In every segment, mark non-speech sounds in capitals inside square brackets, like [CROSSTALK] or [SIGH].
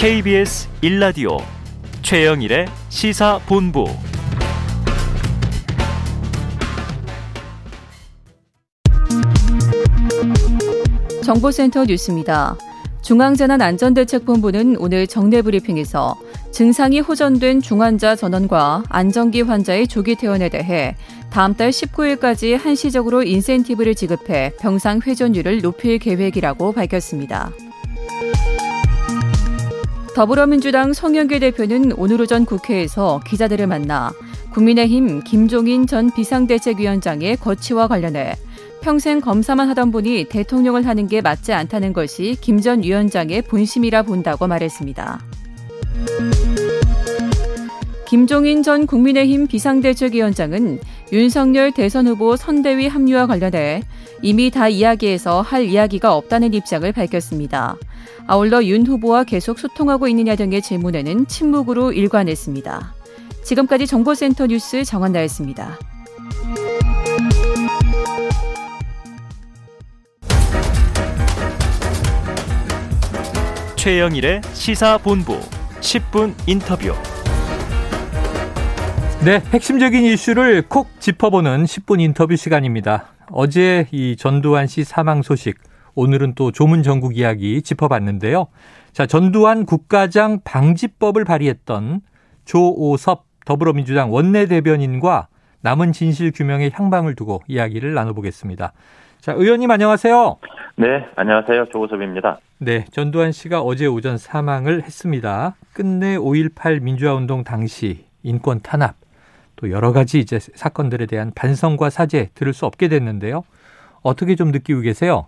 KBS 1라디오 최영일의 시사본부 정보센터 뉴스입니다. 중앙재난안전대책본부는 오늘 정례 브리핑에서 증상이 호전된 중환자 전원과 안정기 환자의 조기 퇴원에 대해 다음 달 19일까지 한시적으로 인센티브를 지급해 병상 회전율을 높일 계획이라고 밝혔습니다. 더불어민주당 송영길 대표는 오늘 오전 국회에서 기자들을 만나 국민의힘 김종인 전 비상대책위원장의 거취와 관련해 평생 검사만 하던 분이 대통령을 하는 게 맞지 않다는 것이 김 전 위원장의 본심이라 본다고 말했습니다. 김종인 전 국민의힘 비상대책위원장은 윤석열 대선 후보 선대위 합류와 관련해 이미 다 이야기해서 할 이야기가 없다는 입장을 밝혔습니다. 아울러 윤 후보와 계속 소통하고 있느냐 등의 질문에는 침묵으로 일관했습니다. 지금까지 정보센터 뉴스 정한나였습니다. 최영일의 시사본부 10분 인터뷰. 네, 핵심적인 이슈를 콕 짚어보는 10분 인터뷰 시간입니다. 어제 이 전두환 씨 사망 소식, 오늘은 또 조문 전국 이야기 짚어봤는데요. 자, 전두환 국가장 방지법을 발의했던 조오섭 더불어민주당 원내대변인과 남은 진실 규명의 향방을 두고 이야기를 나눠보겠습니다. 자, 의원님 안녕하세요. 네, 안녕하세요. 조호섭입니다. 네, 전두환 씨가 어제 오전 사망을 했습니다. 끝내 5.18 민주화운동 당시 인권 탄압, 또 여러 가지 이제 사건들에 대한 반성과 사죄 들을 수 없게 됐는데요. 어떻게 좀 느끼고 계세요?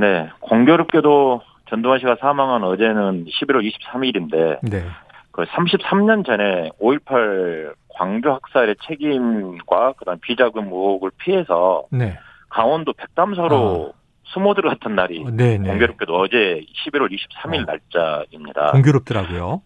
네, 공교롭게도 전두환 씨가 사망한 어제는 11월 23일인데, 네. 그 33년 전에 5.18 광주 학살의 책임과 그다음 비자금 의혹을 피해서 네. 강원도 백담서로 아. 수모 들어갔던 날이 네네. 네. 공교롭게도 어제 11월 23일 어. 날짜입니다. 공교롭더라고요.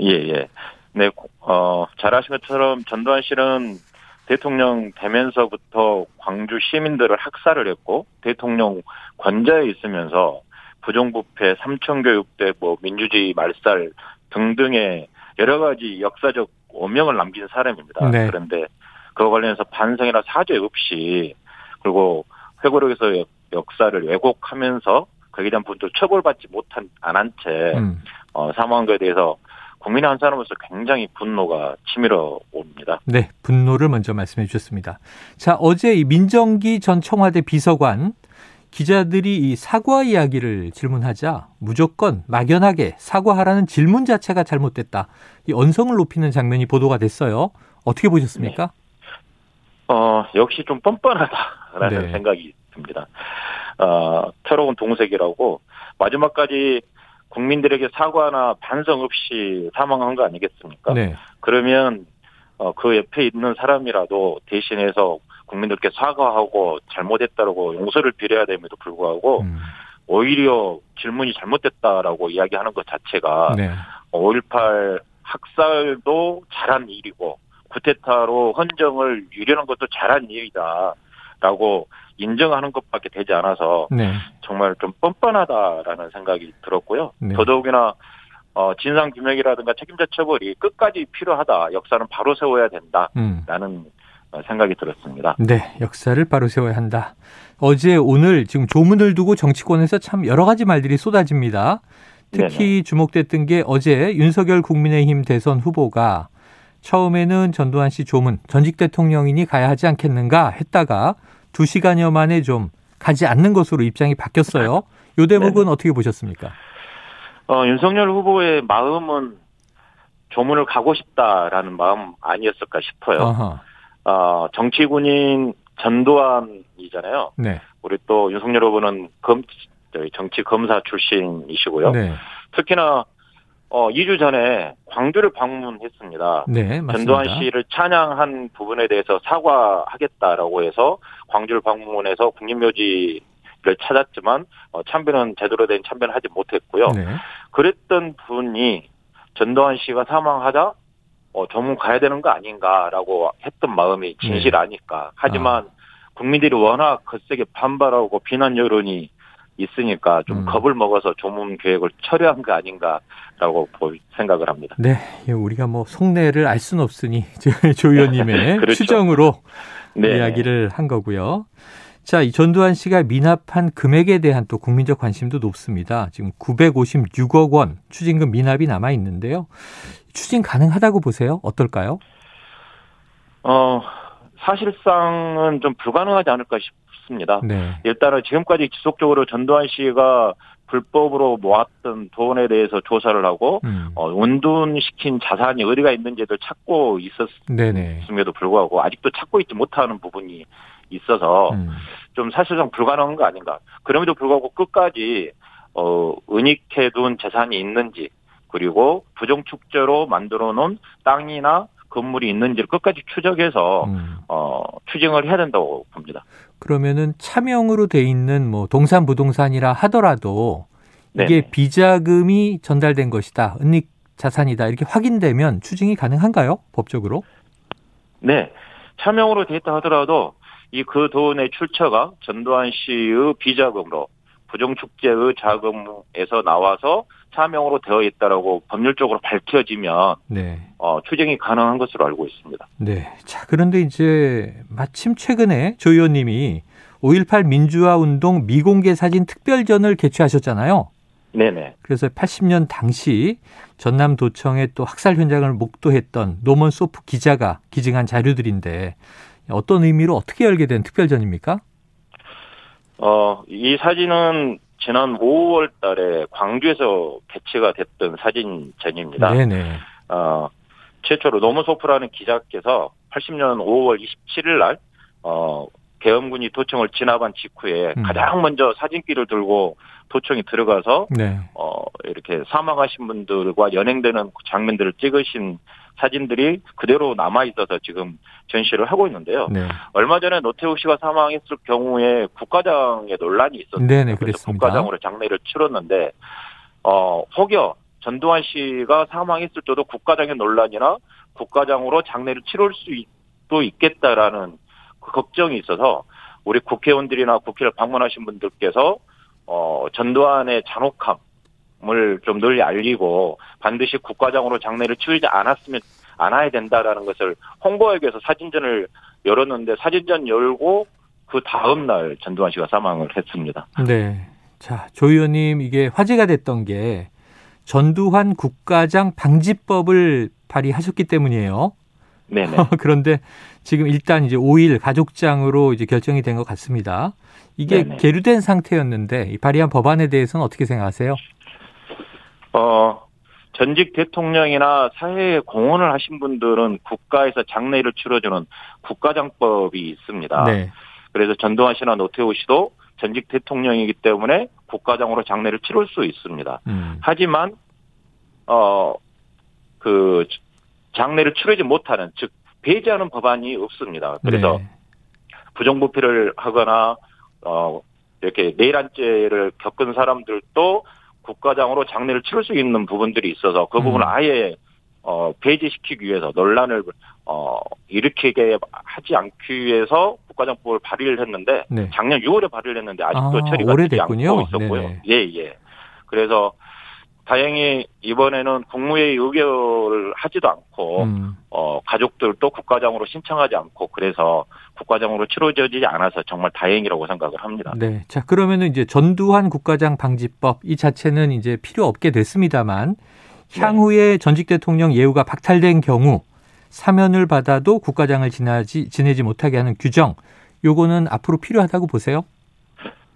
예, 예. 네, 어, 잘 아신 것처럼 전두환 씨는 대통령 되면서부터 광주 시민들을 학살을 했고 대통령 관저에 있으면서 부정부패, 삼천교육대, 뭐 민주주의 말살 등등의 여러 가지 역사적 오명을 남긴 사람입니다. 네. 그런데 그와 관련해서 반성이나 사죄 없이 그리고 회고록에서 역사를 왜곡하면서 거기에 대한 분도 처벌받지 못한 안 한채 음. 어, 사망한 것에 대해서 국민 한 사람으로서 굉장히 분노가 치밀어 옵니다. 네, 분노를 먼저 말씀해 주셨습니다. 자, 어제 이 민정기 전 청와대 비서관 기자들이 이 사과 이야기를 질문하자 무조건 막연하게 사과하라는 질문 자체가 잘못됐다. 이 언성을 높이는 장면이 보도가 됐어요. 어떻게 보셨습니까? 네. 어, 역시 좀 뻔뻔하다라는 네. 생각이 듭니다. 어, 새로운 동색이라고 마지막까지 국민들에게 사과나 반성 없이 사망한 거 아니겠습니까? 네. 그러면 어, 그 옆에 있는 사람이라도 대신해서 국민들께 사과하고 잘못했다라고 용서를 빌어야 됨에도 불구하고 음. 오히려 질문이 잘못됐다라고 이야기하는 것 자체가 네. 5.18 학살도 잘한 일이고 쿠데타로 헌정을 유려한 것도 잘한 일이다라고 인정하는 것밖에 되지 않아서 네. 정말 좀 뻔뻔하다라는 생각이 들었고요. 네. 더더욱이나 어, 진상 규명이라든가 책임자 처벌이 끝까지 필요하다. 역사는 바로 세워야 된다라는 음. 생각이 들었습니다. 네, 역사를 바로 세워야 한다. 어제 오늘 지금 조문을 두고 정치권에서 참 여러 가지 말들이 쏟아집니다. 특히 네네. 주목됐던 게 어제 윤석열 국민의힘 대선 후보가 처음에는 전두환 씨 조문 전직 대통령이니 가야 하지 않겠는가 했다가 두 시간여 만에 좀 가지 않는 것으로 입장이 바뀌었어요. 요 대목은 네 어떻게 보셨습니까? 어, 윤석열 후보의 마음은 조문을 가고 싶다라는 마음 아니었을까 싶어요. 어, 정치군인 전두환이잖아요. 네. 우리 또 윤석열 후보는 검, 정치 검사 출신이시고요. 네. 특히나 어, 2주 전에 광주를 방문했습니다. 네, 맞습니다. 전두환 씨를 찬양한 부분에 대해서 사과하겠다라고 해서 광주를 방문해서 국립묘지를 찾았지만 어, 참배는 제대로 된 참배는 하지 못했고요. 네. 그랬던 분이 전두환 씨가 사망하자 어, 전문 가야 되는 거 아닌가라고 했던 마음이 진실 네. 아니까. 하지만 아. 국민들이 워낙 거세게 반발하고 비난 여론이 있으니까 좀 음. 겁을 먹어서 조문 계획을 철회한 거 아닌가라고 보- 생각을 합니다. 네, 예, 우리가 뭐 속내를 알 수는 없으니 [LAUGHS] 조 의원님의 [LAUGHS] 그렇죠. 추정으로 네. 이야기를 한 거고요. 자, 이 전두환 씨가 미납한 금액에 대한 또 국민적 관심도 높습니다. 지금 956억 원 추징금 미납이 남아 있는데요. 추징 가능하다고 보세요? 어떨까요? 어, 사실상은 좀 불가능하지 않을까 싶 습니다. 네. 일단은 지금까지 지속적으로 전두환 씨가 불법으로 모았던 돈에 대해서 조사를 하고 음. 어, 운둔시킨 자산이 어디가 있는지를 찾고. 있었음에도 불구하고 아직도 찾고 있지 못하는 부분이 있어서 음. 좀 사실상 불가능한 거 아닌가. 그럼에도 불구하고 끝까지 어, 은닉해둔 재산이 있는지 그리고 부정축제로 만들어 놓은 땅이나 건물이 있는지를 끝까지 추적해서 음. 어, 추징을 해야 된다고 봅니다. 그러면은 차명으로 돼 있는 뭐 동산 부동산이라 하더라도 이게 네네. 비자금이 전달된 것이다. 은닉 자산이다. 이렇게 확인되면 추징이 가능한가요? 법적으로? 네. 차명으로 돼 있다 하더라도 이 그 돈의 출처가 전두환 씨의 비자금으로 부정축제의 자금에서 나와서 차명으로 되어 있다라고 법률적으로 밝혀지면 네. 어, 추징이 가능한 것으로 알고 있습니다. 네. 자, 그런데 이제 마침 최근에 조 의원님이 5.18 민주화 운동 미공개 사진 특별전을 개최하셨잖아요. 네네. 그래서 80년 당시 전남도청의 또 학살 현장을 목도했던 노먼 소프 기자가 기증한 자료들인데 어떤 의미로 어떻게 열게 된 특별전입니까? 어, 이 사진은 지난 5월 달에 광주에서 개최가 됐던 사진전입니다. 네네. 어, 최초로 노무소프라는 기자께서 80년 5월 27일 날, 어, 계엄군이 도청을 진압한 직후에 음. 가장 먼저 사진기를 들고 도청이 들어가서, 네. 어, 이렇게 사망하신 분들과 연행되는 장면들을 찍으신 사진들이 그대로 남아 있어서 지금 전시를 하고 있는데요. 네. 얼마 전에 노태우 씨가 사망했을 경우에 국가장의 논란이 있었어요. 네네, 그래서. 국가장으로 장례를 치렀는데 어 혹여 전두환 씨가 사망했을 때도 국가장의 논란이나 국가장으로 장례를 치를 수도 있겠다라는 그 걱정이 있어서 우리 국회의원들이나 국회를 방문하신 분들께서 어 전두환의 잔혹함 을 좀 널리 알리고 반드시 국가장으로 장례를 치르지 않았으면 않아야 된다라는 것을 홍보하기 위해서 사진전을 열었는데 사진전 열고 그 다음 날 전두환 씨가 사망을 했습니다. 네. 자, 조 의원님 이게 화제가 됐던 게 전두환 국가장 방지법을 발의하셨기 때문이에요. 네네. [LAUGHS] 그런데 지금 일단 이제 5일 가족장으로 이제 결정이 된 것 같습니다. 이게 네네. 계류된 상태였는데 이 발의한 법안에 대해서는 어떻게 생각하세요? 어, 전직 대통령이나 사회에 공헌을 하신 분들은 국가에서 장례를 치러주는 국가장법이 있습니다. 네. 그래서 전두환 씨나 노태우 씨도 전직 대통령이기 때문에 국가장으로 장례를 치를 수 있습니다. 음. 하지만 어 그 장례를 치르지 못하는 즉 배제하는 법안이 없습니다. 그래서 네. 부정부패를 하거나 어 이렇게 내란죄를 겪은 사람들도 국가장으로 장례를 치를 수 있는 부분들이 있어서 그 부분을 음. 아예 어 배제시키기 위해서 논란을 어 일으키게 하지 않기 위해서 국가장법을 발의를 했는데 네. 작년 6월에 발의를 했는데 아직도 아, 처리가 되지. 않고 있었고요. 네네. 예, 예. 그래서 다행히 이번에는 국무회의 의결을 하지도 않고 음. 어, 가족들도 국가장으로 신청하지 않고 그래서 국가장으로 치러지지 않아서 정말 다행이라고 생각을 합니다. 네. 자, 그러면은 이제 전두환 국가장 방지법 이 자체는 이제 필요 없게 됐습니다만 향후에 전직 대통령 예우가 박탈된 경우 사면을 받아도 국가장을 지나지 지내지 못하게 하는 규정 요거는 앞으로 필요하다고 보세요?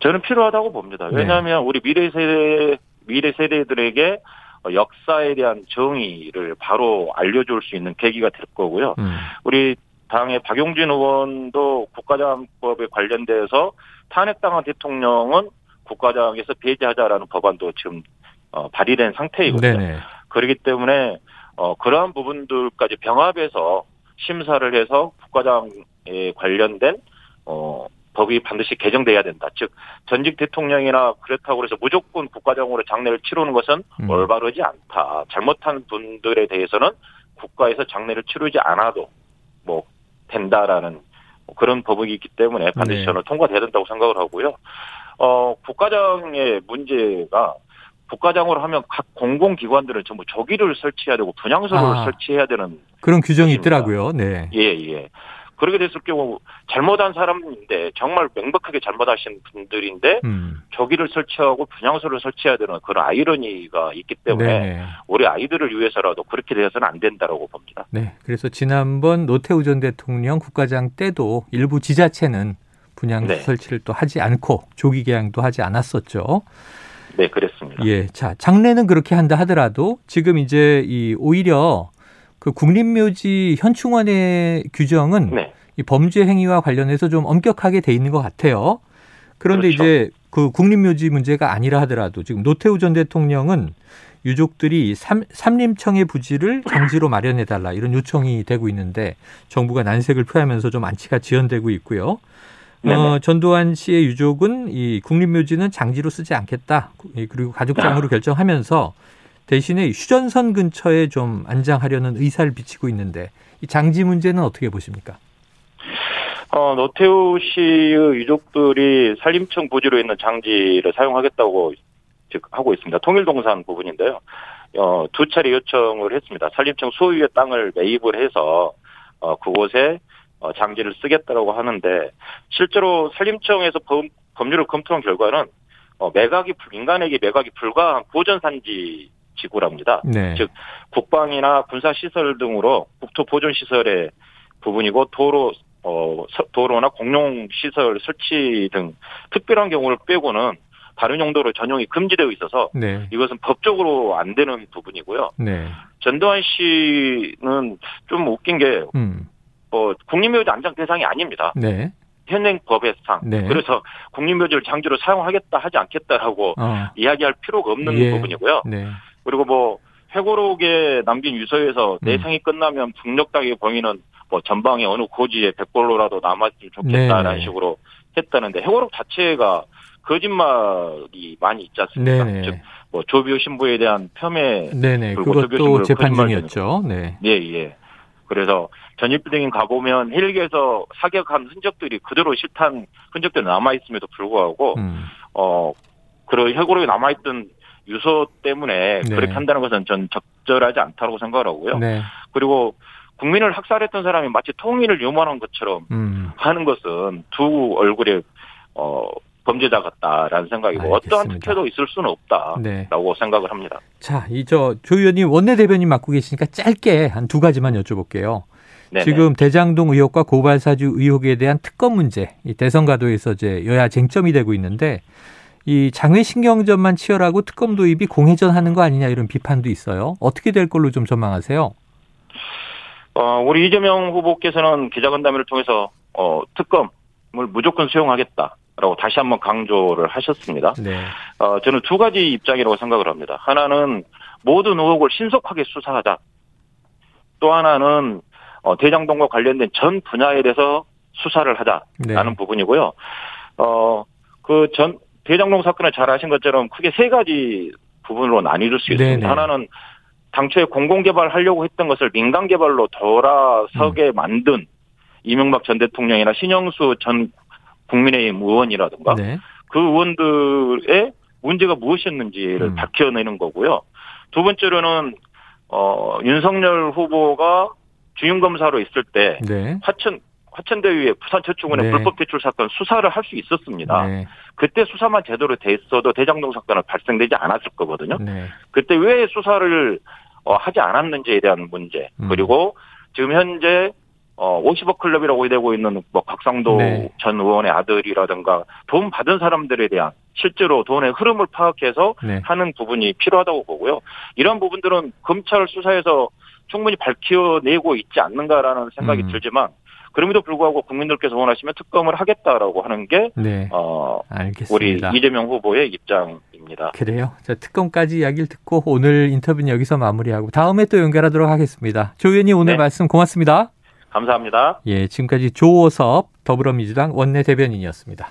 저는 필요하다고 봅니다. 네. 왜냐하면 우리 미래 세대 미래 세대들에게 어, 역사에 대한 정의를 바로 알려줄 수 있는 계기가 될 거고요. 음. 우리 당의 박용진 의원도 국가장법에 관련돼서 탄핵당한 대통령은 국가장에서 배제하자라는 법안도 지금 어, 발의된 상태이거든요. 네네. 그렇기 때문에 어, 그러한 부분들까지 병합해서 심사를 해서 국가장에 관련된 어, 법이 반드시 개정돼야 된다. 즉 전직 대통령이나 그렇다고 해서 무조건 국가장으로 장례를 치르는 것은 음. 올바르지 않다. 잘못한 분들에 대해서는 국가에서 장례를 치르지 않아도 뭐 된다라는 그런 법이 있기 때문에 반드시 네. 저는 통과돼야 된다고 생각을 하고요. 어, 국가장의 문제가 국가장으로 하면 각 공공기관들은 전부 조기를 설치해야 되고 분향소를 아. 설치해야 되는 그런 규정이 있습니다. 있더라고요. 네. 예, 예. 그렇게 됐을 경우 잘못한 사람인데 정말 명백하게 잘못하신 분들인데 음. 조기를 설치하고 분향소를 설치해야 되는 그런 아이러니가 있기 때문에 네. 우리 아이들을 위해서라도 그렇게 되어서는 안 된다라고 봅니다. 네. 그래서 지난번 노태우 전 대통령 국가장 때도 일부 지자체는 분양 네. 설치를 또 하지 않고 조기 개양도 하지 않았었죠. 네, 그랬습니다. 예. 자, 장례는 그렇게 한다 하더라도 지금 이제 이 오히려 그 국립묘지 현충원의 규정은 네. 이 범죄 행위와 관련해서 좀 엄격하게 돼 있는 것 같아요. 그런데 그렇죠. 이제 그 국립묘지 문제가 아니라 하더라도 지금 노태우 전 대통령은 유족들이 삼, 삼림청의 부지를 장지로 마련해달라 이런 요청이 되고 있는데 정부가 난색을 표하면서 좀 안치가 지연되고 있고요. 어. 전두환 씨의 유족은 이 국립묘지는 장지로 쓰지 않겠다. 이 그리고 가족장으로 결정하면서 대신에 휴전선 근처에 좀 안장하려는 의사를 비치고 있는데 이 장지 문제는 어떻게 보십니까? 어, 노태우 씨의 유족들이 산림청 부지로 있는 장지를 사용하겠다고 즉 하고 있습니다. 통일동산 부분인데요. 어, 두 차례 요청을 했습니다. 산림청 소유의 땅을 매입을 해서 어, 그곳에 어, 장지를 쓰겠다라고 하는데 실제로 산림청에서 범, 법률을 검토한 결과는 어, 매각이 불- 인간에게 매각이 불가한 보전 산지 지구랍니다. 네. 즉, 국방이나 군사 시설 등으로 국토 보존 시설의 부분이고 도로 어 서- 도로나 공용 시설 설치 등 특별한 경우를 빼고는 다른 용도로 전용이 금지되어 있어서 네. 이것은 법적으로 안 되는 부분이고요. 네. 전두환 씨는 좀 웃긴 게 음. 어, 국립묘지 안장 대상이 아닙니다. 네. 현행 법의상 네. 그래서 국립묘지를 장지로 사용하겠다 하지 않겠다라고 어. 이야기할 필요가 없는 예. 부분이고요. 네. 그리고 뭐 회고록에 남긴 유서에서 음. 내상이 끝나면 북녘땅의 범인은 뭐 전방에 어느 고지에 백골로라도 남았으면 좋겠다라는 네네. 식으로 했다는데 회고록 자체가 거짓말이 많이 있지 않습니까? 네네. 즉, 뭐 조비오 신부에 대한 폄훼, 네네. 그리고 그것도 재판 중이었죠. 네. 예, 예. 그래서 전입비등인 가보면 헬기에서 사격한 흔적들이 그대로 실탄 흔적들이 남아있음에도 불구하고, 음. 어, 그런 회고록에 남아있던 유서 때문에 네. 그렇게 한다는 것은 전 적절하지 않다고 생각을 하고요. 네. 그리고 국민을 학살했던 사람이 마치 통일을 요만한 것처럼 음. 하는 것은 두 얼굴의 어, 범죄자 같다라는 생각이고 어떠한 알겠습니다. 특혜도 있을 수는 없다라고 네. 생각을 합니다. 자, 이저조 의원님 원내대변인 맡고 계시니까 짧게 한 두 가지만 여쭤볼게요. 네네. 지금 대장동 의혹과 고발사주 의혹에 대한 특검 문제, 이 대선과도에서 이제 여야 쟁점이 되고 있는데 이 장외 신경전만 치열하고 특검 도입이 공회전 하는 거 아니냐 이런 비판도 있어요. 어떻게 될 걸로 좀 전망하세요? 어, 우리 이재명 후보께서는 기자간담회를 통해서 어, 특검을 무조건 수용하겠다 라고 다시 한번 강조를 하셨습니다. 네. 어, 저는 두 가지 입장이라고 생각을 합니다. 하나는 모든 의혹을 신속하게 수사하자. 또 하나는 어, 대장동과 관련된 전 분야에 대해서 수사를 하자라는 네. 부분이고요. 어, 그 전 대장동 사건을 잘 아신 것처럼 크게 세 가지 부분으로 나뉘어질 수 있습니다. 네네. 하나는 당초에 공공개발 하려고 했던 것을 민간개발로 돌아서게 음. 만든 이명박 전 대통령이나 신영수 전 국민의힘 의원이라든가 네. 그 의원들의 문제가 무엇이었는지를 음. 밝혀내는 거고요. 두 번째로는 어 윤석열 후보가 주임 검사로 있을 때 네. 화천 화천대유의 부산저축은행 네. 불법 대출 사건 수사를 할 수 있었습니다. 네. 그때 수사만 제대로 됐어도 대장동 사건은 발생되지 않았을 거거든요. 네. 그때 왜 수사를 어, 하지 않았는지에 대한 문제 음. 그리고 지금 현재 어 50억 클럽이라고 되고 있는 뭐 각상도 네. 전 의원의 아들이라든가 돈 받은 사람들에 대한 실제로 돈의 흐름을 파악해서 네. 하는 부분이 필요하다고 보고요. 이런 부분들은 검찰 수사에서 충분히 밝혀내고 있지 않는가라는 생각이 음. 들지만 그럼에도 불구하고 국민들께서 원하시면 특검을 하겠다라고 하는 게 네. 어, 우리 알겠습니다. 이재명 후보의 입장입니다. 그래요. 자, 특검까지 이야기를 듣고 오늘 인터뷰는 여기서 마무리하고 다음에 또 연결하도록 하겠습니다. 조 의원님 오늘 네. 말씀 고맙습니다. 감사합니다. 예, 지금까지 조호섭 더불어민주당 원내 대변인이었습니다.